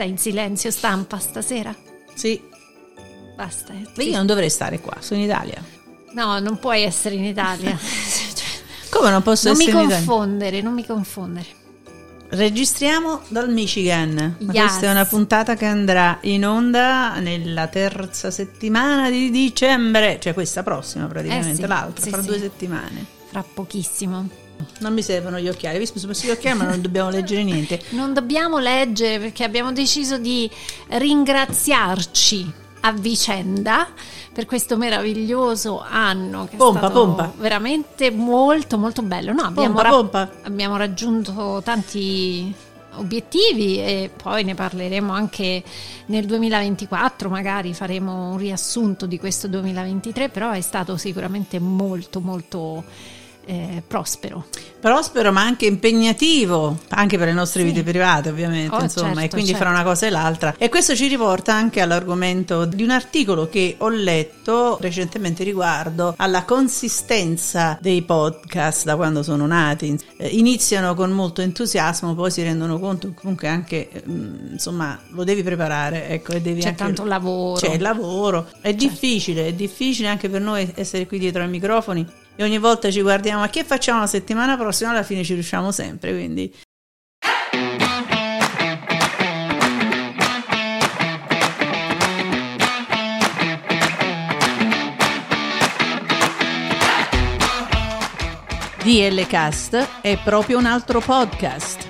Stai in silenzio stampa stasera? Sì. Basta. eh, Ma sì. io non dovrei stare qua, sono in Italia. No, non puoi essere in Italia. Come non posso non mi essere in Italia? confondere, non mi confondere. Registriamo dal Michigan. Yes. Questa è una puntata che andrà in onda nella terza settimana di dicembre, cioè questa prossima praticamente, Eh sì, l'altra, sì, fra sì. due settimane. Fra pochissimo. Non mi servono gli occhiali, vi sono messi gli occhiali ma non dobbiamo leggere niente. Non dobbiamo leggere perché abbiamo deciso di ringraziarci a vicenda per questo meraviglioso anno che Pompa, è stato pompa. veramente molto molto bello. No, abbiamo, Pompa, ra- pompa. abbiamo raggiunto tanti obiettivi e poi ne parleremo anche nel 2024, magari faremo un riassunto di questo 2023, però è stato sicuramente molto molto eh, prospero. Prospero ma anche impegnativo, anche per le nostre Sì. vite private ovviamente, Oh, insomma, certo, e quindi certo. fra una cosa e l'altra. E questo ci riporta anche all'argomento di un articolo che ho letto recentemente riguardo alla consistenza dei podcast da quando sono nati. Eh, iniziano con molto entusiasmo, poi si rendono conto che comunque anche, mh, insomma, lo devi preparare, ecco, e devi C'è anche... tanto lavoro. C'è il lavoro, è difficile, è difficile anche per noi essere qui dietro ai microfoni e ogni volta ci guardiamo ma che facciamo la settimana prossima, alla fine ci riusciamo sempre, quindi DL Cast è proprio un altro podcast.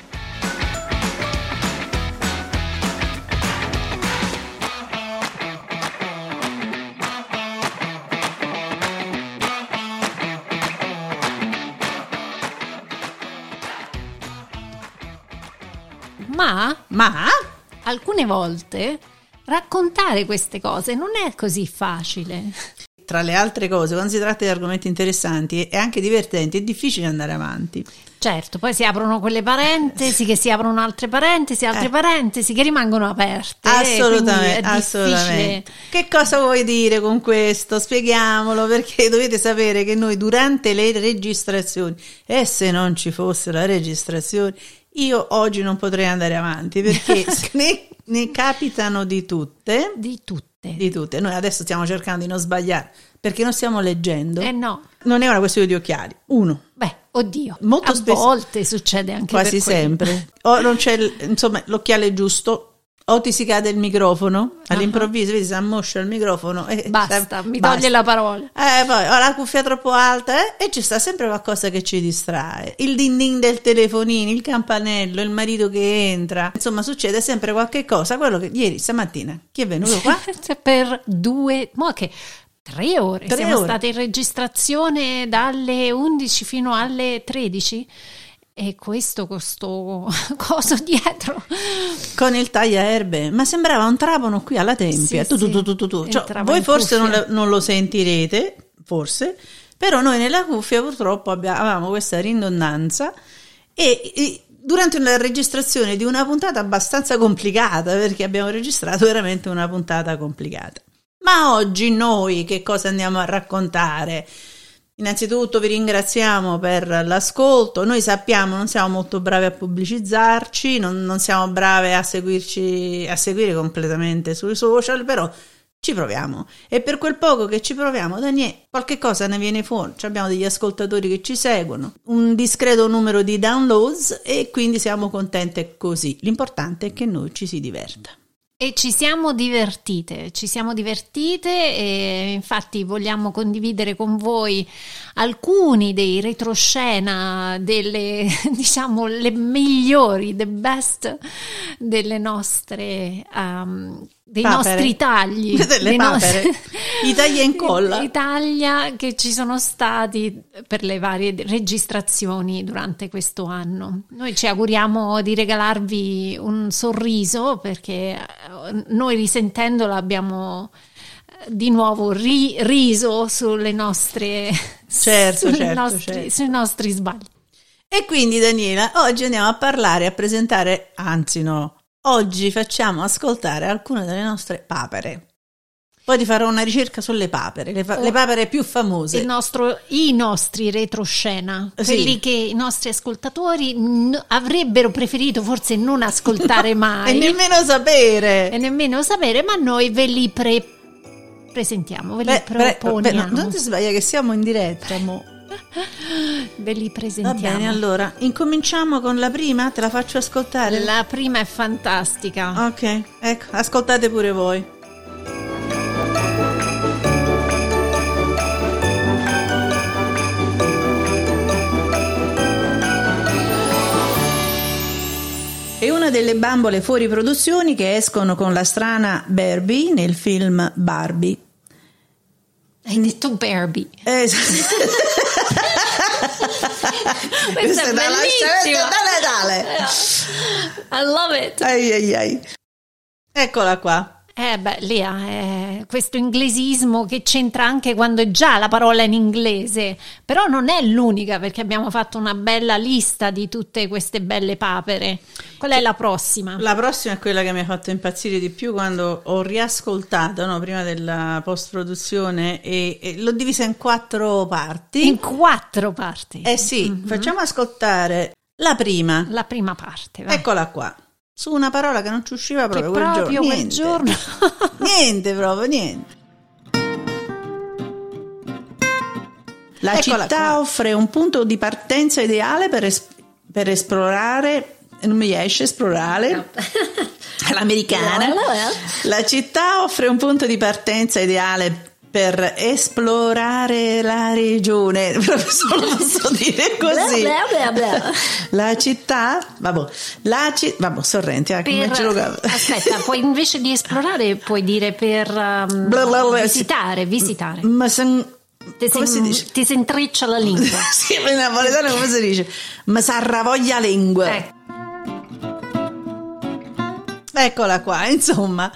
Ma Ma alcune volte raccontare queste cose non è così facile. tra le altre cose, quando si tratta di argomenti interessanti e anche divertenti, è difficile andare avanti. Certo, poi si aprono quelle parentesi, che si aprono altre parentesi, altre Eh. parentesi che rimangono aperte. Assolutamente, è assolutamente. difficile. Che cosa vuoi dire con questo? Spieghiamolo perché dovete sapere che noi durante le registrazioni, e se non ci fosse la registrazione, io oggi non potrei andare avanti perché ne, ne capitano di tutte. Di tutte. Di tutte. Noi adesso stiamo cercando di non sbagliare perché non stiamo leggendo. Eh no, Non è una questione di occhiali. Uno, beh, oddio, Molto a spesso- volte succede anche quasi sempre. O non c'è insomma l'occhiale giusto. O ti si cade il microfono all'improvviso, vedi, si ammoscia il microfono e Basta, mi basta. toglie la parola. Eh, poi ho la cuffia troppo alta eh, e ci sta sempre qualcosa che ci distrae. Il din din del telefonino, il campanello, il marito che entra. Insomma, succede sempre qualche cosa. Quello che ieri, stamattina, chi è venuto qua? Per due, mo che tre ore. Tre Siamo ore. state in registrazione dalle 11 fino alle 13 e questo con sto coso dietro. Con il tagliaerbe, ma sembrava un trapano qui alla tempia. Sì, tu, sì. tu, tu. Cioè, voi forse non, lo- non lo sentirete, forse, però noi nella cuffia purtroppo abbia- avevamo questa ridondanza e, e durante una registrazione di una puntata abbastanza complicata, perché abbiamo registrato veramente una puntata complicata. Ma oggi noi che cosa andiamo a raccontare? Innanzitutto vi ringraziamo per l'ascolto, noi sappiamo non siamo molto bravi a pubblicizzarci, non, non siamo brave a seguirci, a seguire completamente sui social, però ci proviamo e per quel poco che ci proviamo, Daniele, qualche cosa ne viene fuori, abbiamo degli ascoltatori che ci seguono, un discreto numero di downloads e quindi siamo contente così. L'importante è che noi ci si diverta. E ci siamo divertite, ci siamo divertite e infatti vogliamo condividere con voi alcuni dei retroscena delle, diciamo, le migliori, the best delle nostre, um, dei Papere. nostri tagli. Delle papere. I tagli e incolla. I taglia che ci sono stati per le varie registrazioni durante questo anno. Noi ci auguriamo di regalarvi un sorriso perché noi risentendola abbiamo eh, di nuovo ri- riso sulle nostre certo, sui, certo, nostri, certo. sui nostri sbagli. E quindi Daniela, oggi andiamo a parlare, a presentare, anzi no, oggi facciamo ascoltare alcune delle nostre papere. Poi ti farò una ricerca sulle papere, le, fa- Oh. le papere più famose. Il nostro- I nostri retroscena, Sì. quelli che i nostri ascoltatori n- avrebbero preferito forse non ascoltare mai E nemmeno sapere. e nemmeno sapere, ma noi ve li pre- presentiamo, ve li Beh, proponiamo, beh, no, non ti sbaglia che siamo in diretta, mo. ve li Va presentiamo. bene, allora, incominciamo con la prima, te la faccio ascoltare. La prima è fantastica. Ok, ecco, ascoltate pure voi. Delle bambole fuori produzioni che escono con la strana Barbie nel film Barbie. Hai detto Barbie. Eh, Questa è da bellissima. Dale, dale. I love it. Ai, ai, ai. Eccola qua. Eh beh, Lia, eh, questo inglesismo che c'entra anche quando è già la parola in inglese, però non è l'unica perché abbiamo fatto una bella lista di tutte queste belle papere. Qual è la prossima? La prossima è quella che mi ha fatto impazzire di più quando ho riascoltato no, prima della post produzione e, e l'ho divisa in quattro parti. In quattro parti. Eh sì, facciamo ascoltare la prima. La prima parte, vai. Eccola qua. Su una parola che non ci usciva che proprio quel proprio giorno. quel Niente. giorno. niente proprio, niente. La Eccola città qua. offre un punto di partenza ideale per, es- per esplorare, non mi riesce esplorare, all'americana. La città offre un punto di partenza ideale per esplorare la regione, proprio solo posso dire così. La città, vabbè, la città, vabbè, Sorrenti, eh, come Per- ce lo aspetta, poi invece di esplorare puoi dire per um, Bla, bla, bla, visitare, visitare. Ma sen- Ti, come si, si dice? ti si intreccia la lingua. sì, in napoletano come si dice? Ma s'arravoglia lingua. Ecco. Eccola qua, insomma.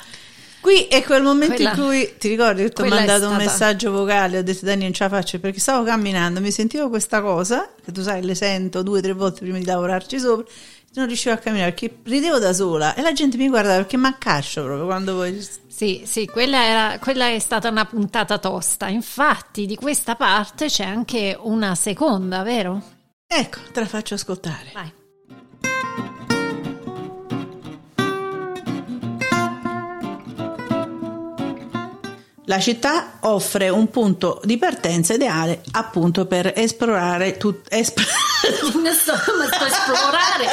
Qui è quel momento Quella- in cui ti ricordi che ti ho mandato un stata- messaggio vocale, ho detto Dani non ce la faccio perché stavo camminando, mi sentivo questa cosa, che tu sai le sento due o tre volte prima di lavorarci sopra, non riuscivo a camminare perché ridevo da sola e la gente mi guardava perché mi accascio proprio quando voi... Sì, sì, quella, era- quella è stata una puntata tosta. Infatti, di questa parte c'è anche una seconda, vero? Ecco, te la faccio ascoltare. Vai. La città offre un punto di partenza ideale appunto per esplorare tut- esp- Non so, ma sto esplorare.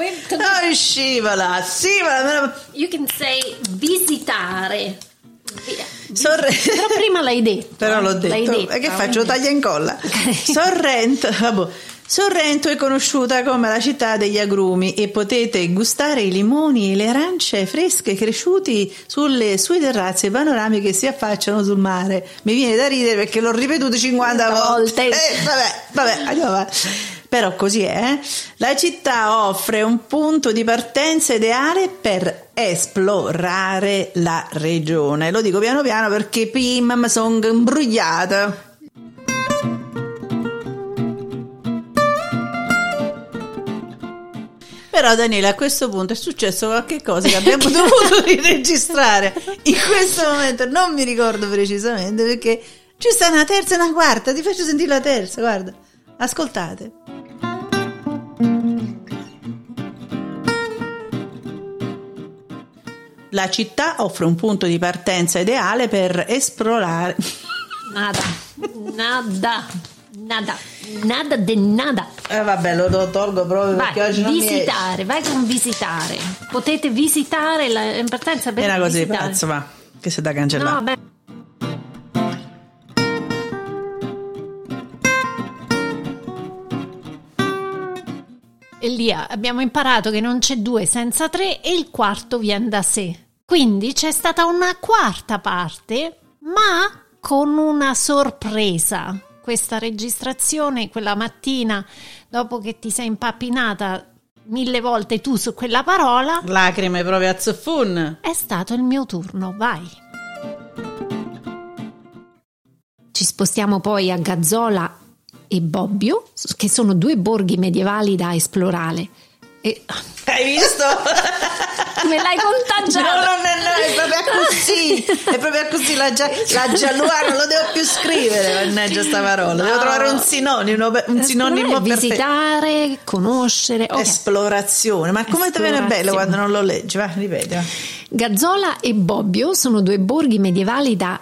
Oh, scivola, scivola, You can say visitare. Sorre- Però prima l'hai detto. Però l'ho eh. L'hai detto, detto, e che faccio? Taglia e incolla. Sorrento, vabbè. Sorrento è conosciuta come la città degli agrumi e potete gustare i limoni e le arance fresche cresciuti sulle sue terrazze panoramiche che si affacciano sul mare. Mi viene da ridere perché l'ho ripetuto 50 volte. Volte. Eh, vabbè, vabbè, andiamo avanti. Però così è. eh. La città offre un punto di partenza ideale per esplorare la regione. Lo dico piano piano perché prima mi sono imbrugliata. Però Daniele a questo punto è successo qualche cosa che abbiamo dovuto riregistrare. In questo momento non mi ricordo precisamente perché ci sta una terza e una quarta. Ti faccio sentire la terza guarda. Ascoltate. La città offre un punto di partenza ideale per esplorare. Nada, nada, nada, nada de nada. Eh vabbè lo to- tolgo proprio perché Vai, oggi non visitare, vai con visitare. Potete visitare la in partenza per Era così, visitare. pazzo, ma che si da cancellare. No, beh, Elia, abbiamo imparato che non c'è due senza tre e il quarto viene da sé. Quindi c'è stata una quarta parte, ma con una sorpresa. Questa registrazione, quella mattina, dopo che ti sei impappinata mille volte tu su quella parola, Lacrime proprio a zuffun. è stato il mio turno, vai. Ci spostiamo poi a Gazzola e Bobbio, che sono due borghi medievali da esplorare. E Hai visto? me l'hai No, contagiato. no, no, no, è proprio così. È proprio così. La, gia- la giallua non lo devo più scrivere, mannaggia sta parola. Devo No. trovare un sinonimo, un sinonimo perfetto. visitare, conoscere. ok. Esplorazione. Ma come ti viene bello quando non lo leggi? Va, ripeti. va. Gazzola e Bobbio sono due borghi medievali da.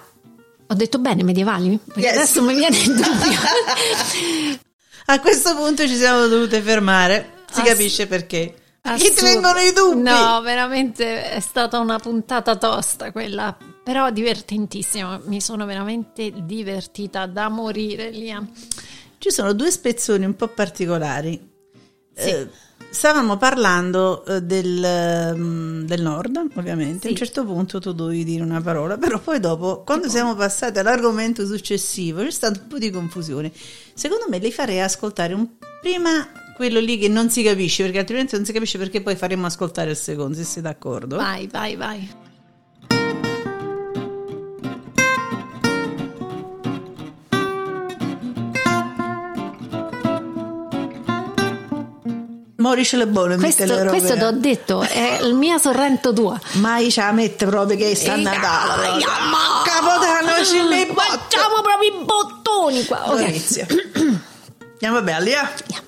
Ho detto bene, medievali? Yes. Adesso mi viene il dubbio. A questo punto ci siamo dovute fermare. Si Ass- capisce perché. Assurdo. vengono i dubbi. No, veramente è stata una puntata tosta quella, però divertentissima. Mi sono veramente divertita da morire, Lia. Ci sono due spezzoni un po' particolari. Sì. Eh, stavamo parlando eh, del, mm, del nord, ovviamente. A un Sì. certo punto tu dovevi dire una parola, però poi dopo, quando siamo passati all'argomento successivo, c'è stato un po' di confusione. Secondo me li farei ascoltare un, prima quello lì che non si capisce, perché altrimenti non si capisce perché poi faremo ascoltare il secondo, se sei d'accordo. Vai, vai, vai. Morice le buone, Questo, mette questo ti ho detto, è il mio Sorrento tua. Mai ce la mette proprio che sta a Natale. proprio. ma- Capodanno ci. Facciamo proprio i bottoni qua. Ok. Inizia. Andiamo belli, eh?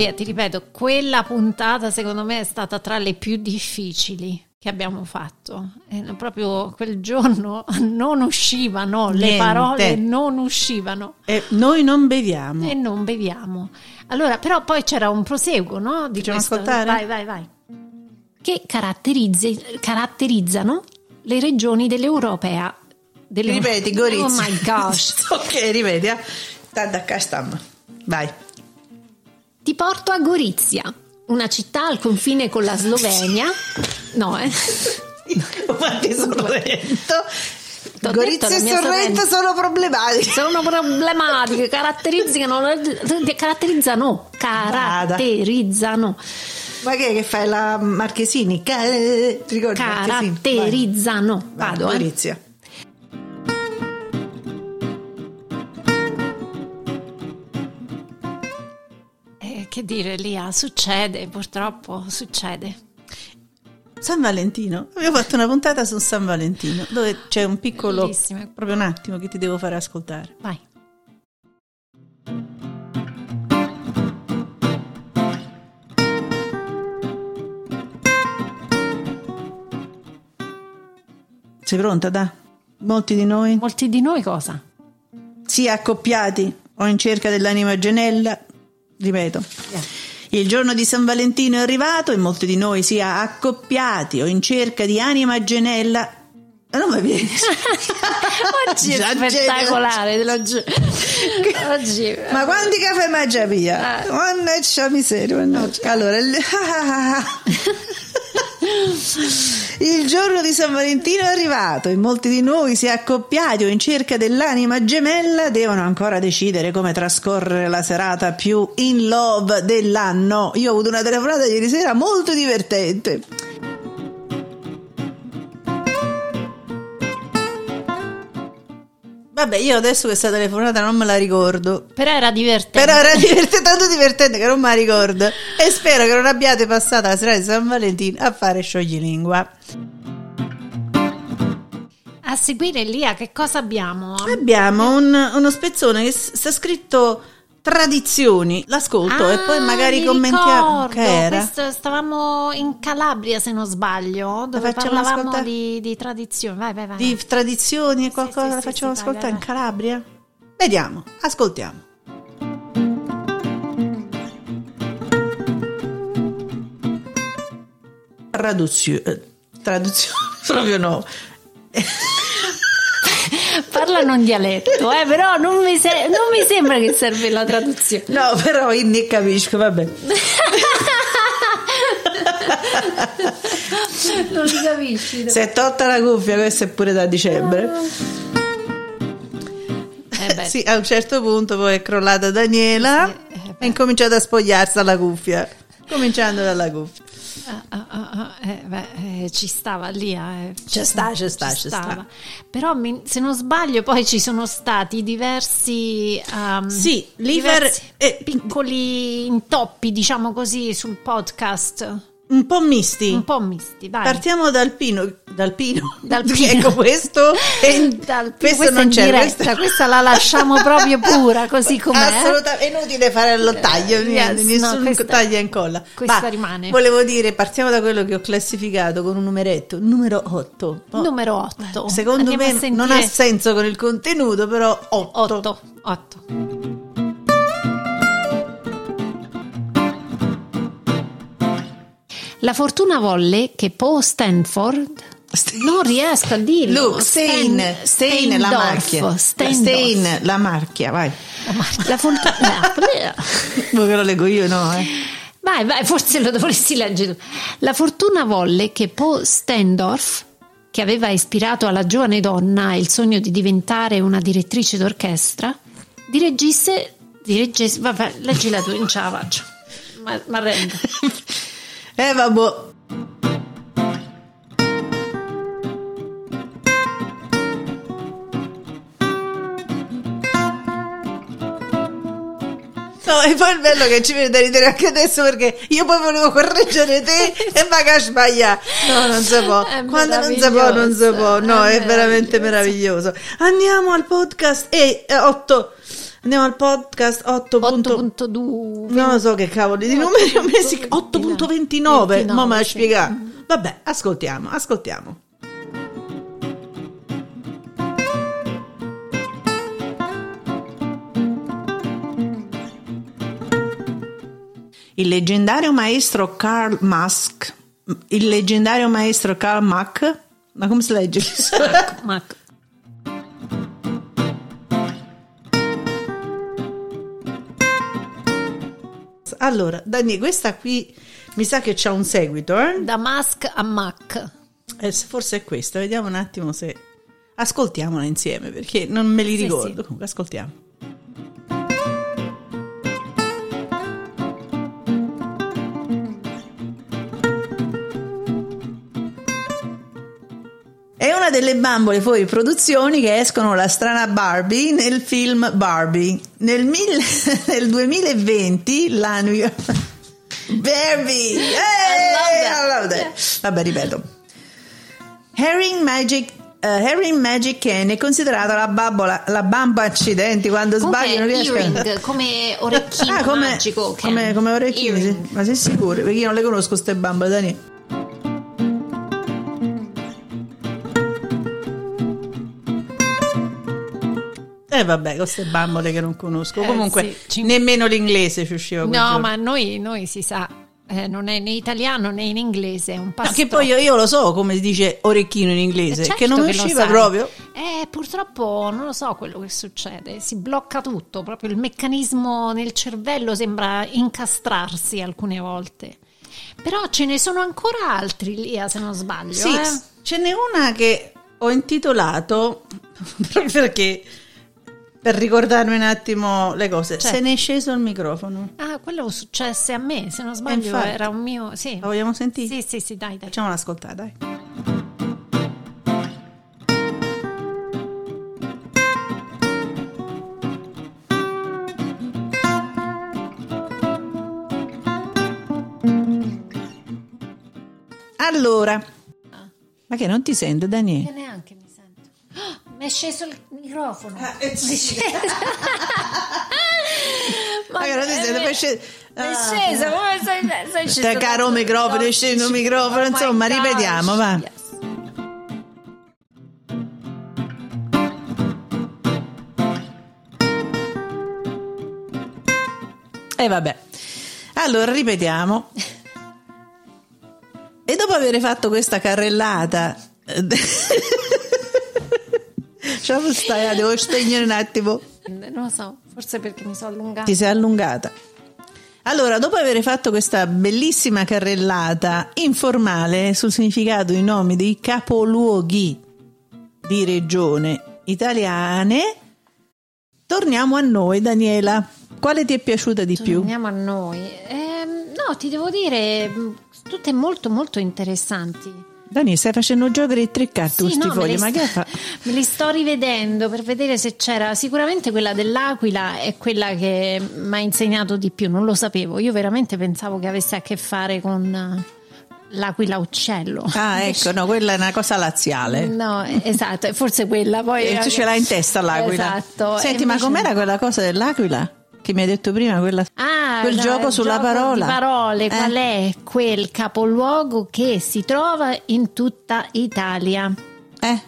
Lia, ti ripeto, quella puntata secondo me è stata tra le più difficili che abbiamo fatto. E proprio quel giorno non uscivano, le Niente. parole non uscivano E noi non beviamo. e non beviamo. Allora, però poi c'era un proseguo, no? Di Facciamo questo- ascoltare? Vai, vai, vai. Che caratterizzano le regioni dell'Europea. delle- Ripeti, Gorizia. Oh my gosh. ok, ripeti, eh? Tanto qua stiamo. Vai. Ti porto a Gorizia, una città al confine con la Slovenia. No, eh. Guardi Sorrento. T'ho Gorizia e Sorrento sono problematiche. Sono problematiche, caratterizzano, caratterizzano, caratterizzano, Ma che, che fai la Marchesini? Ca- Ti ricordi Marchesini? Caratterizzano. Vai, Vado, eh. Gorizia. Che dire, Lia, succede, purtroppo succede. San Valentino. Abbiamo fatto una puntata su San Valentino dove c'è un piccolo. Bellissimo. Proprio un attimo che ti devo fare ascoltare. Vai. Sei pronta, da? Molti di noi, Molti di noi cosa? sia accoppiati o in cerca dell'anima gemella, ripeto. Il giorno di San Valentino è arrivato e molti di noi, sia accoppiati o in cerca di anima gemella, Ma non mi viene. Oggi è Già, spettacolare, lo giuro. Oggi Ma quanti caffè mangia via? Eh. Mannaggia miseria. mannaggia. Allora, il... giorno di San Valentino è arrivato e molti di noi, si accoppiati o in cerca dell'anima gemella, devono ancora decidere come trascorrere la serata più in love dell'anno. Io ho avuto una telefonata ieri sera molto divertente. Vabbè, io adesso questa telefonata non me la ricordo. però era divertente. Però era divertente, tanto divertente che non me la ricordo. E spero che non abbiate passato la serata di San Valentino a fare scioglilingua. A seguire Lia, che cosa abbiamo? Abbiamo un- uno spezzone che sta scritto tradizioni. L'ascolto e poi Ah, magari commentiamo. ricordo. Che era? Questo- stavamo in Calabria, se non sbaglio, dove facciamo parlavamo ascoltare? di, di tradizioni. Vai, vai, vai. Di tradizioni e qualcosa sì, la sì, facciamo sì, vai, ascoltare vai, in Calabria? Vediamo, ascoltiamo. Traduzione. Traduzione. Proprio no. Parlano in dialetto, eh, però non mi, se- non mi sembra che serve la traduzione. No, però ne capisco, vabbè. non li capisci. Si è tolta la cuffia, questa è pure da dicembre. Eh beh, Sì, a un certo punto poi è crollata Daniela. eh, Ha incominciato a spogliarsi dalla cuffia. Cominciando dalla cuffia. Ah, ah, ah, ah, eh, beh, eh, ci stava lì. eh. Ci sta, ci sta, ci sta. Però mi- se non sbaglio poi ci sono stati diversi, ehm, Sì, liver- diversi piccoli intoppi, diciamo così, sul podcast. Un po' misti. Un po' misti, dai. Partiamo dal pino. Dal pino. Dal Ecco pino. questo. e- Dal- questo questa non c'è. diretta, questo- questa la lasciamo proprio pura, così com'è. Assolutamente, è inutile fare lo taglio, niente, yes, nessun no, questa- taglia e incolla. questa Ma rimane. Volevo dire, partiamo da quello che ho classificato con un numeretto, numero 8. Numero 8. Secondo me non ha senso con il contenuto, però 8. 8. 8. La fortuna volle che Paul Stanford non riesco a dirlo. Luke, Stein, Stan- Stein, la marchia. Stein, la marchia, vai. La marchia. La fortuna Vuoi che lo leggo io, no? Eh? Vai, vai, forse lo dovresti leggere. La fortuna volle che Paul Stendorf, che aveva ispirato alla giovane donna il sogno di diventare una direttrice d'orchestra, dirigisse. dirigesse vabbè, leggila tu, non ce la faccio. Ma, ma rendo. Eh, vabbè. No, e poi il bello che ci viene da ridere anche adesso perché io poi volevo correggere te e magari sbaglia. No, non si può. Quando non si può, non si può. No, è è, veramente meraviglioso. Andiamo al podcast e 8. Andiamo al podcast 8. 8.2 Non lo so che cavolo di numeri ho messi 8.29. Ma me la spiega. Vabbè, ascoltiamo, ascoltiamo. Il leggendario maestro Karl Musk, il leggendario maestro Karl Mack, ma come si legge? Ma allora, Dani, questa qui mi sa che c'ha un seguito, eh? da Musk a Mac. Eh, se forse è questa, vediamo un attimo se ascoltiamola insieme perché non me li Sì, ricordo. sì. Comunque, ascoltiamo. Una delle bambole fuori produzioni che escono la strana Barbie nel film Barbie. Nel, mille- nel 2020 la New York... Barbie! Hey, I love that. Vabbè, ripeto. Herring Magic, eh, Herring Magic Ken è considerata la, babbola, la bamba accidenti quando sbagli non Come riesco a... come orecchino Ah, come, magico. come, come orecchini, sì. Ma sei sicuro? Perché io non le conosco queste bambole, Dani. Eh vabbè, queste bambole che non conosco. Eh, Comunque, sì, nemmeno l'inglese ci usciva No, ma noi, noi si sa, eh, non è né italiano né in inglese, è un No, passo. che poi io, io lo so come si dice orecchino in inglese, Certo che non usciva proprio. Eh, purtroppo non lo so quello che succede, si blocca tutto, proprio il meccanismo nel cervello sembra incastrarsi alcune volte. Però ce ne sono ancora altri, Lia, se non sbaglio. Sì, eh. ce n'è una che ho intitolato perché per ricordarmi un attimo le cose. Certo. Se ne è sceso il microfono. Ah, quello successe a me, se non sbaglio infatti. era un mio... Sì. La vogliamo sentire? Sì, sì, sì, dai, dai. Facciamola ascoltare, dai. Allora, ma che non ti sente, Daniele? Neanche mi. Ah, è sceso il microfono. eh, Mi è sceso. Ma che è Ah. sceso, come sei, sei sceso? Caro microfono, è sceso il microfono, insomma, ripetiamo, va. E vabbè. Allora, ripetiamo. E dopo aver fatto questa carrellata... Lasciamo stare, devo spegnere un attimo. Non lo so, forse perché mi sono allungata. Ti sei allungata. Allora, dopo aver fatto questa bellissima carrellata informale sul significato dei nomi dei capoluoghi di regione italiane, torniamo a noi, Daniela. Quale ti è piaciuta di più? Torniamo a noi. Ehm, no, ti devo dire, mh, tutte molto molto interessanti. Dani, stai facendo giocare i tre carte, Sì, no, me, fogli, li ma sto, che fa? me li sto rivedendo per vedere se c'era. Sicuramente quella dell'Aquila è quella che mi ha insegnato di più, non lo sapevo. Io veramente pensavo che avesse a che fare con eh, l'Aquila uccello. Ah, ecco, no, quella è una cosa laziale. No, esatto, forse quella. Poi E tu ce l'hai in testa l'aquila. Esatto. Senti, E ma invece- com'era quella cosa dell'aquila? Che mi hai detto prima, quella... Ah, quel la- gioco sulla gioco parola. Di parole, Eh. qual è quel capoluogo che si trova in tutta Italia? Eh?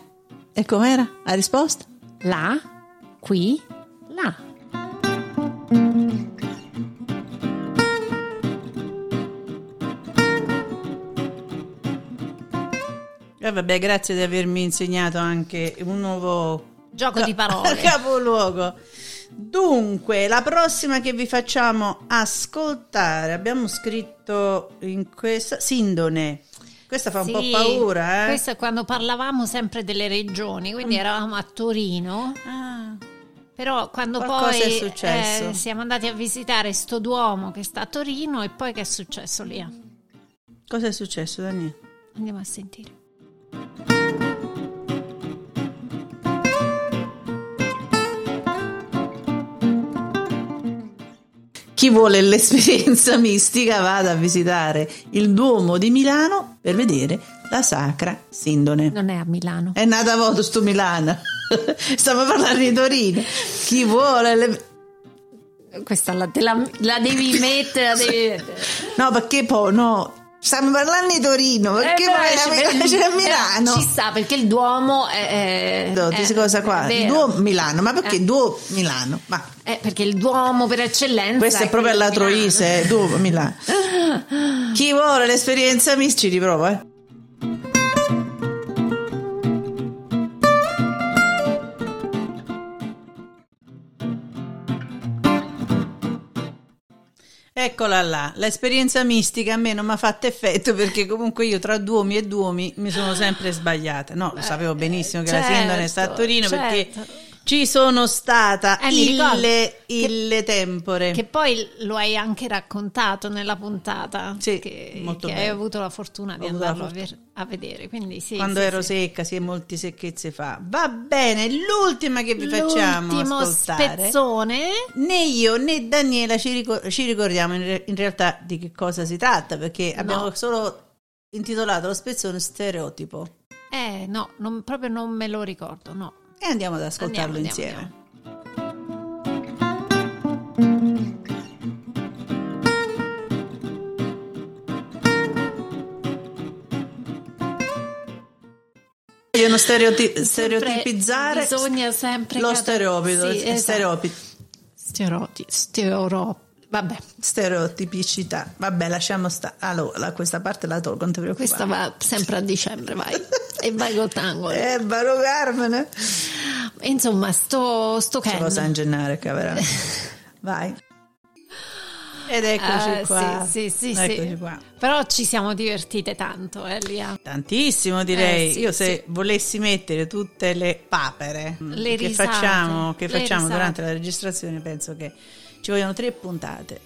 E com'era? La risposta? Là, qui, là. E vabbè, grazie di avermi insegnato anche un nuovo Gioco di parole. capoluogo. Dunque, la prossima che vi facciamo ascoltare, abbiamo scritto in questa Sindone. Questa fa un Sì, po' paura, eh? Questo è quando parlavamo sempre delle regioni, quindi eravamo a Torino, Ah, però quando Qualcosa poi è successo. eh, siamo andati a visitare sto Duomo che sta a Torino e poi che è successo lì? cosa è successo, Daniele? Andiamo a sentire. Chi vuole l'esperienza mistica vada a visitare il Duomo di Milano per vedere la Sacra Sindone. Non è a Milano. È nata a voto sto Milano. Stiamo parlando di Torino. Chi vuole le... Questa la, la, la devi mettere, la devi mettere. No, perché poi no. Stiamo parlando di Torino, perché Eh, poi la- c'è a eh, Milano. Ci sta perché il Duomo è. è- Do- è- questa cosa qua, è il. Duomo Milano, ma perché Eh. Duomo Milano? Ma Eh, perché il Duomo per eccellenza. questa è proprio Milano. Troise, eh, Duomo Milano. Chi vuole l'esperienza mistica ci riprova, eh. Eccola là, l'esperienza mistica a me non mi ha fatto effetto perché comunque io tra Duomi e Duomi mi sono sempre sbagliata. No, lo sapevo benissimo che la certo, Sindone sta a Torino perché certo. Ci sono stata Eh, ricordo ille, che- ille tempore. Che poi lo hai anche raccontato nella puntata. Sì, che, molto che hai avuto la fortuna di andarlo a, fortuna. a vedere. Quindi sì, Quando sì, ero sì. secca, sì, molti secchezze fa. Va bene, l'ultima che vi facciamo L'ultimo ascoltare. spezzone. Né io né Daniela ci, ricor- ci ricordiamo in, re- in realtà di che cosa si tratta, perché abbiamo No. solo intitolato lo spezzone stereotipo. Eh, no, non- proprio non me lo ricordo, no. E andiamo ad ascoltarlo Andiamo, insieme. andiamo, Vogliono stereoti- Sempre stereotipizzare Bisogna sempre lo stereotipo, Sì, esatto. stereopi- Stereoti- Vabbè, stereotipicità. Vabbè, lasciamo stare. Allora, questa parte la tolgo, non ti preoccupare. questa va sempre a dicembre, vai. e vai col tango. Eh, Baro Carmine. Insomma, sto, sto Ken. San Gennaro, caverà. Vai. Ed eccoci Eh, qua. Sì, sì, sì, Eccoci sì. qua. Però ci siamo divertite tanto, eh, Lia. Tantissimo direi. Eh, Io se volessi mettere tutte le papere Le che risate, facciamo, che facciamo durante la registrazione, penso che ci vogliono tre puntate.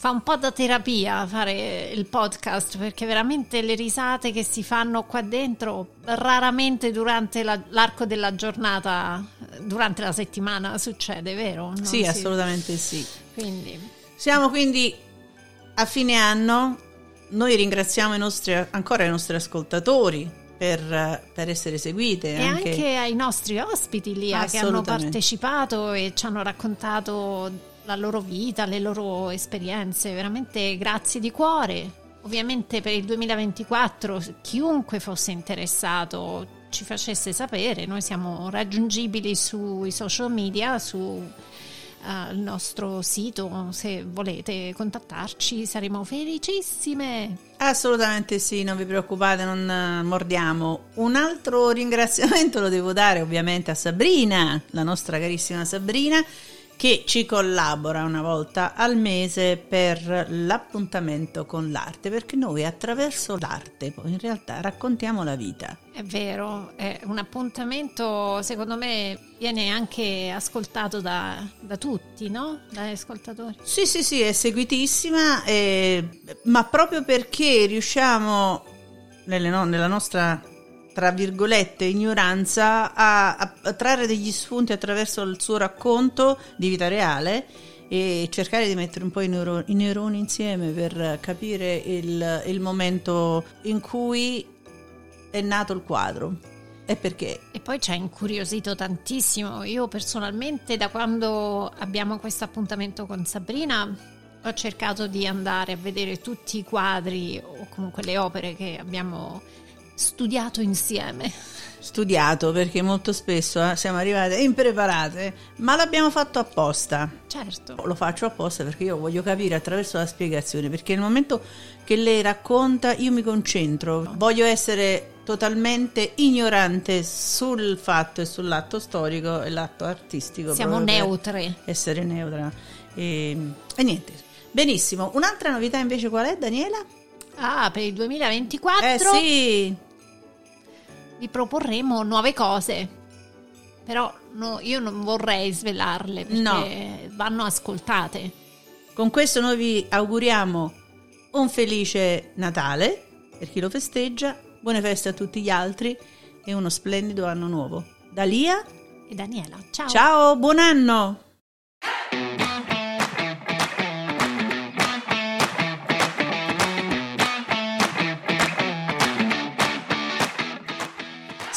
Fa un po' da terapia fare il podcast perché veramente le risate che si fanno qua dentro raramente durante la- l'arco della giornata, durante la settimana succede, vero? Non sì, si- assolutamente sì. Quindi Siamo quindi a fine anno. Noi ringraziamo i nostri, ancora i nostri ascoltatori per, per essere seguite. E anche ai nostri ospiti lì che hanno partecipato e ci hanno raccontato la loro vita, le loro esperienze. Veramente grazie di cuore. Ovviamente per il 2024 chiunque fosse interessato ci facesse sapere. Noi siamo raggiungibili sui social media, su eh, il nostro sito. Se volete contattarci saremo felicissime. Assolutamente sì, non vi preoccupate, non eh, mordiamo. Un altro ringraziamento lo devo dare ovviamente a Sabrina, la nostra carissima Sabrina, che ci collabora una volta al mese per l'appuntamento con l'arte, perché noi attraverso l'arte in realtà raccontiamo la vita. È vero, è un appuntamento secondo me viene anche ascoltato da, da tutti, no? Dagli ascoltatori. Sì, sì, sì, è seguitissima, eh, ma proprio perché riusciamo nelle, no, nella nostra tra virgolette, ignoranza a, a, trarre degli spunti attraverso il suo racconto di vita reale e cercare di mettere un po' i, neuro, i neuroni insieme per capire il, il momento in cui è nato il quadro e perché. E poi ci ha incuriosito tantissimo. Io personalmente da quando abbiamo questo appuntamento con Sabrina ho cercato di andare a vedere tutti i quadri o comunque le opere che abbiamo studiato insieme. Studiato perché molto spesso eh, siamo arrivate impreparate, ma l'abbiamo fatto apposta. Certo. Lo faccio apposta perché io voglio capire attraverso la spiegazione, perché nel momento che lei racconta io mi concentro, voglio essere totalmente ignorante sul fatto e sull'atto storico e l'atto artistico. Siamo neutre. Essere neutra. E, e niente. Benissimo. Un'altra novità invece qual è, Daniela? Ah, per il 2024? Eh sì vi proporremo nuove cose. Però no, io non vorrei svelarle perché no. vanno ascoltate. Con questo noi vi auguriamo un felice Natale per chi lo festeggia, buone feste a tutti gli altri e uno splendido anno nuovo. Da Lia e Daniela. Ciao. Ciao, buon anno!